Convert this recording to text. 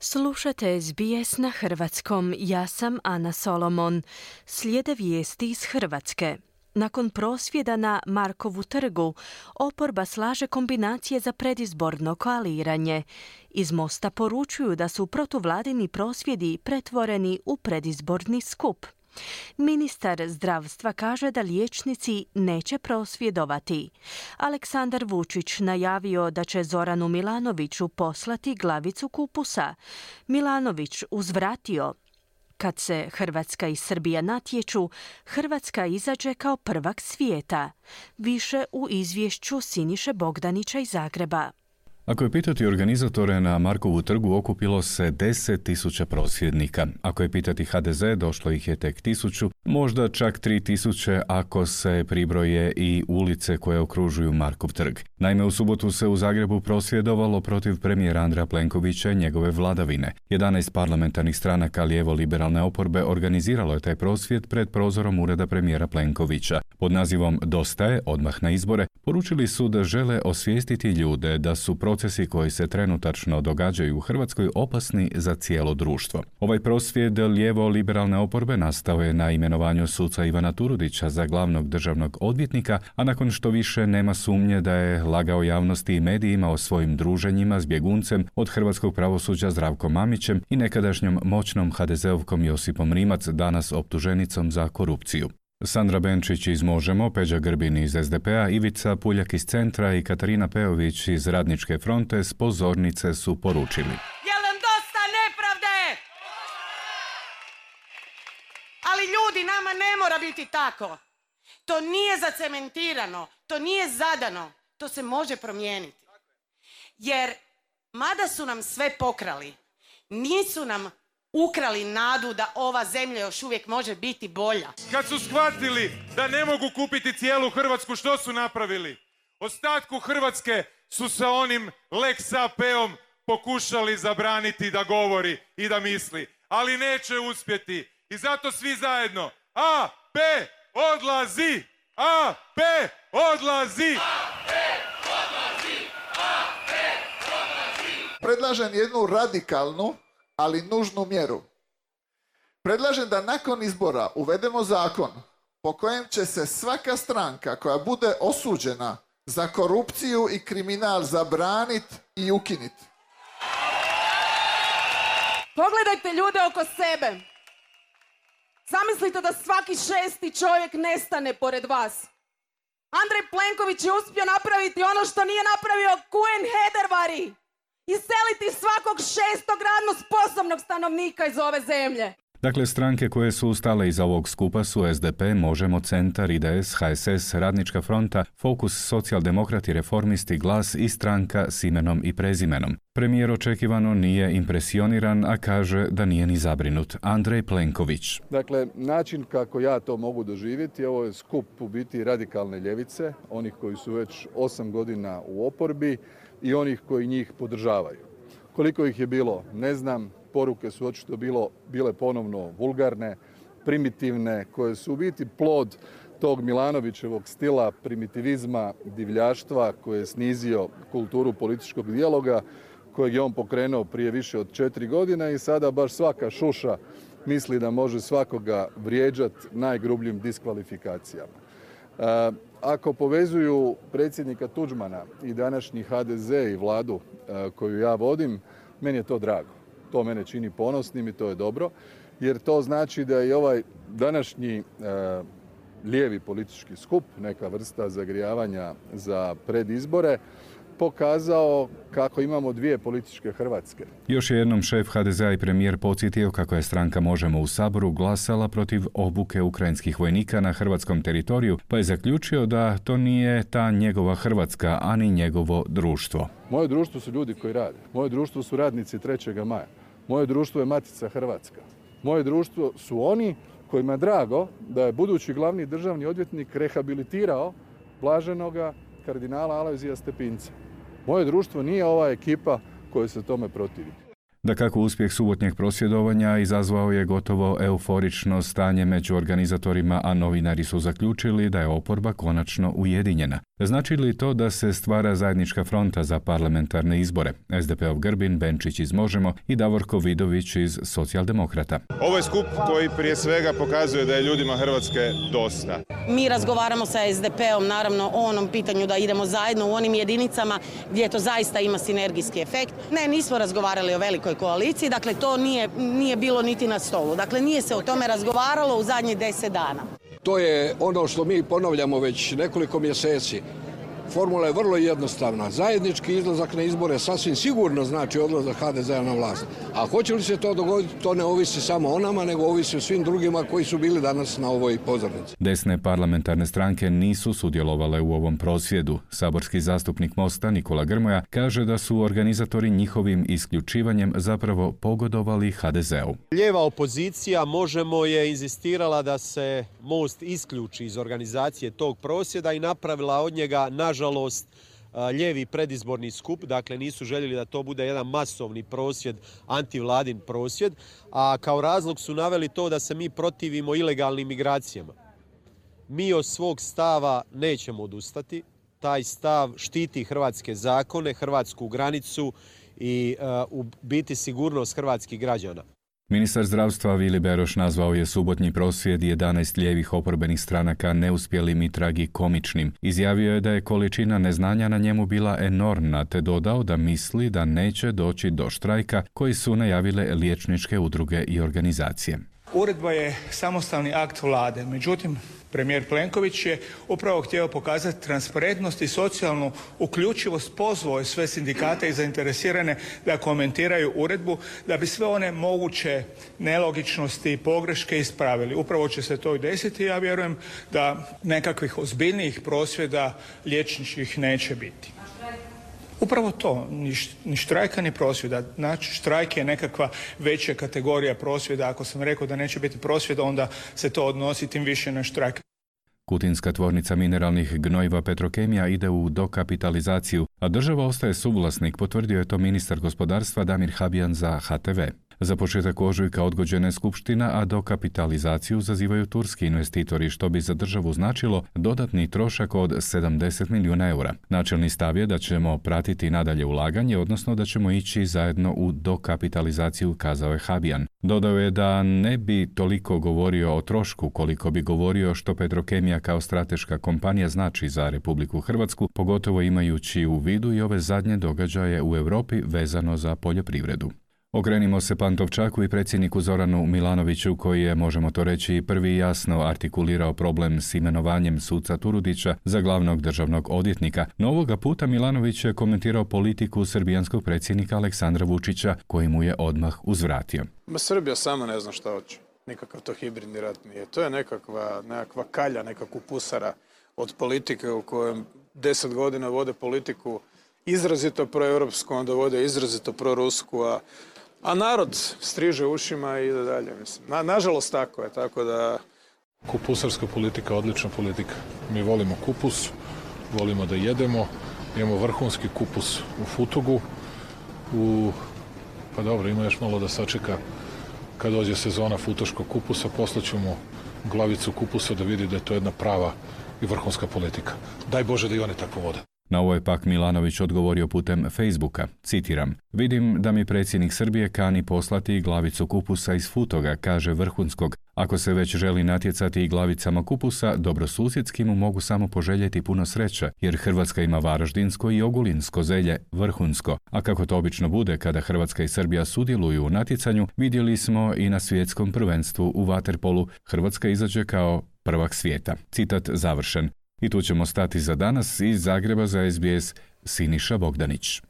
Slušate SBS na hrvatskom. Ja sam Ana Solomon. Slijede vijesti iz Hrvatske. Nakon prosvjeda na Markovu trgu, oporba slaže kombinacije za predizborno koaliranje. Iz Mosta poručuju da su protuvladini prosvjedi pretvoreni u predizborni skup. Ministar zdravstva kaže da liječnici neće prosvjedovati. Aleksandar Vučić najavio da će Zoranu Milanoviću poslati glavicu kupusa. Milanović uzvratio kad se Hrvatska i Srbija natječu, Hrvatska izađe kao prvak svijeta. Više u izvješću Siniše Bogdanića iz Zagreba. Ako je pitati organizatore na Markovu trgu okupilo se deset tisuća prosvjednika. Ako je pitati HDZ došlo ih je tek tisuću, možda čak tri tisuće ako se pribroje i ulice koje okružuju Markov trg. Naime, u subotu se u Zagrebu prosvjedovalo protiv premijera Andreja Plenkovića i njegove vladavine. 11 parlamentarnih stranaka lijevo-liberalne oporbe organiziralo je taj prosvjed pred prozorom ureda premijera Plenkovića. Pod nazivom Dosta je, odmah na izbore, poručili su da žele osvijestiti ljude da su procesi koji se trenutačno događaju u Hrvatskoj opasni za cijelo društvo. Ovaj prosvjed lijevo-liberalne oporbe nastao je na imenovanju suca Ivana Turudića za glavnog državnog odvjetnika, a nakon što više nema sumnje da je lagao javnosti i medijima o svojim druženjima s bjeguncem od hrvatskog pravosuđa Zdravkom Mamićem i nekadašnjom moćnom HDZ-ovkom Josipom Rimac, danas optuženicom za korupciju. Sandra Benčić iz Možemo, Peđa Grbin iz SDP-a, Ivica Puljak iz Centra i Katarina Peović iz Radničke fronte s pozornice su poručili. Jel nam dosta nepravde? Ali ljudi, nama ne mora biti tako. To nije zacementirano, to nije zadano, to se može promijeniti. Jer, mada su nam sve pokrali, nisu nam ukrali nadu da ova zemlja još uvijek može biti bolja. Kad su shvatili da ne mogu kupiti cijelu Hrvatsku, što su napravili? Ostatku Hrvatske su sa onim Lex AP-om pokušali zabraniti da govori i da misli. Ali neće uspjeti. I zato svi zajedno. AP odlazi! AP odlazi! Predlažem jednu radikalnu ali nužnu mjeru. Predlažem da nakon izbora uvedemo zakon po kojem će se svaka stranka koja bude osuđena za korupciju i kriminal zabraniti i ukiniti. Pogledajte ljude oko sebe. Zamislite da svaki šesti čovjek nestane pored vas. Andrej Plenković je uspio napraviti ono što nije napravio Kuen Hedervari iseliti svakog šestog radno sposobnog stanovnika iz ove zemlje. Dakle, stranke koje su ustale iza ovog skupa su SDP, Možemo, Centar, IDS, HSS, Radnička fronta, Fokus, Socijaldemokrati, Reformisti, Glas i stranka s imenom i prezimenom. Premijer očekivano nije impresioniran, a kaže da nije ni zabrinut. Andrej Plenković. Dakle, način kako ja to mogu doživjeti, ovo je skup u biti radikalne ljevice, onih koji su već osam godina u oporbi, i onih koji njih podržavaju. Koliko ih je bilo, ne znam, poruke su očito bilo, bile ponovno vulgarne, primitivne, koje su u biti plod tog Milanovićevog stila primitivizma, divljaštva koje je snizio kulturu političkog dijaloga kojeg je on pokrenuo prije više od četiri godine i sada baš svaka šuša misli da može svakoga vrijeđati najgrubljim diskvalifikacijama. Ako povezuju predsjednika Tuđmana i današnji HDZ i vladu e, koju ja vodim, meni je to drago. To mene čini ponosnim i to je dobro, jer to znači da je ovaj današnji e, lijevi politički skup, neka vrsta zagrijavanja za predizbore, pokazao kako imamo dvije političke Hrvatske. Još je jednom šef HDZ-a i premijer podsjetio kako je stranka Možemo u Saboru glasala protiv obuke ukrajinskih vojnika na hrvatskom teritoriju, pa je zaključio da to nije ta njegova Hrvatska, ani njegovo društvo. Moje društvo su ljudi koji rade. Moje društvo su radnici 3. maja. Moje društvo je Matica Hrvatska. Moje društvo su oni kojima je drago da je budući glavni državni odvjetnik rehabilitirao blaženoga kardinala Alojzija Stepinca. Moje društvo nije ova ekipa koja se tome protivi. Da kako uspjeh subotnjeg prosvjedovanja izazvao je gotovo euforično stanje među organizatorima, a novinari su zaključili da je oporba konačno ujedinjena. Znači li to da se stvara zajednička fronta za parlamentarne izbore? SDP-ov Grbin, Benčić iz Možemo i Davorko Vidović iz Socijaldemokrata. Ovo je skup koji prije svega pokazuje da je ljudima Hrvatske dosta. Mi razgovaramo sa SDP-om naravno o onom pitanju da idemo zajedno u onim jedinicama gdje to zaista ima sinergijski efekt. Ne, nismo razgovarali o velikoj koaliciji, dakle to nije, nije bilo niti na stolu. Dakle nije se o tome razgovaralo u zadnjih deset dana. To je ono što mi ponavljamo već nekoliko mjeseci. Formula je vrlo jednostavna. Zajednički izlazak na izbore sasvim sigurno znači odlazak HDZ-a na vlast. A hoće li se to dogoditi, to ne ovisi samo o nama, nego ovisi o svim drugima koji su bili danas na ovoj pozornici. Desne parlamentarne stranke nisu sudjelovale u ovom prosvjedu. Saborski zastupnik Mosta Nikola Grmoja kaže da su organizatori njihovim isključivanjem zapravo pogodovali HDZ-u. Lijeva opozicija možemo je inzistirala da se Most isključi iz organizacije tog prosvjeda i napravila od njega na nažalost lijevi predizborni skup, dakle nisu željeli da to bude jedan masovni prosvjed, antivladin prosvjed, a kao razlog su naveli to da se mi protivimo ilegalnim migracijama. Mi od svog stava nećemo odustati, taj stav štiti hrvatske zakone, hrvatsku granicu i biti sigurnost hrvatskih građana. Ministar zdravstva Vili Beroš nazvao je subotnji prosvjed 11 lijevih oporbenih stranaka neuspjelim i tragikomičnim. Izjavio je da je količina neznanja na njemu bila enormna, te dodao da misli da neće doći do štrajka koji su najavile liječničke udruge i organizacije. Uredba je samostalni akt vlade, međutim premijer Plenković je upravo htio pokazati transparentnost i socijalnu uključivost, pozvao je sve sindikate i zainteresirane da komentiraju uredbu da bi sve one moguće nelogičnosti i pogreške ispravili. Upravo će se to i desiti ja vjerujem da nekakvih ozbiljnijih prosvjeda liječničkih neće biti. Upravo to, ni štrajka ni prosvjeda. Znači, štrajk je nekakva veća kategorija prosvjeda. Ako sam rekao da neće biti prosvjeda, onda se to odnosi tim više na štrajk. Kutinska tvornica mineralnih gnojiva Petrokemija ide u dokapitalizaciju, a država ostaje suvlasnik, potvrdio je to ministar gospodarstva Damir Habijan za HTV. Za početak ožujka odgođena je skupština, a dokapitalizaciju zazivaju turski investitori, što bi za državu značilo dodatni trošak od 70 milijuna eura. Načelni stav je da ćemo pratiti nadalje ulaganje, odnosno da ćemo ići zajedno u dokapitalizaciju, kazao je Habijan. Dodao je da ne bi toliko govorio o trošku koliko bi govorio što Petrokemija kao strateška kompanija znači za Republiku Hrvatsku, pogotovo imajući u vidu i ove zadnje događaje u Europi vezano za poljoprivredu. Okrenimo se Pantovčaku i predsjedniku Zoranu Milanoviću koji je, možemo to reći, prvi jasno artikulirao problem s imenovanjem suca Turudića za glavnog državnog odvjetnika. No puta Milanović je komentirao politiku srbijanskog predsjednika Aleksandra Vučića koji mu je odmah uzvratio. Ma Srbija sama ne zna šta hoće. Nikakav to hibridni rat nije. To je nekakva, nekakva kalja, nekakva pusara od politike u kojem deset godina vode politiku izrazito proeuropsku, onda vode izrazito prorusku, a a narod striže ušima i ide dalje. Nažalost tako je, tako da... Kupusarska politika odlična politika. Mi volimo kupus, volimo da jedemo, imamo vrhunski kupus u Futugu, u... pa dobro, ima još malo da sačeka kad dođe sezona futoškog kupusa, poslaćemo glavicu kupusa da vidi da je to jedna prava i vrhunska politika. Daj Bože da i one tako vode. Na ovo je pak Milanović odgovorio putem Facebooka, citiram, vidim da mi predsjednik Srbije kani poslati glavicu kupusa iz Futoga, kaže Vrhunskog. Ako se već želi natjecati i glavicama kupusa, dobrosusjedski mu mogu samo poželjeti puno sreće, jer Hrvatska ima varaždinsko i ogulinsko zelje, vrhunsko. A kako to obično bude kada Hrvatska i Srbija sudjeluju u natjecanju, vidjeli smo i na svjetskom prvenstvu u Waterpolu. Hrvatska izađe kao prvak svijeta. Citat završen. I tu ćemo stati za danas iz Zagreba za SBS Siniša Bogdanić.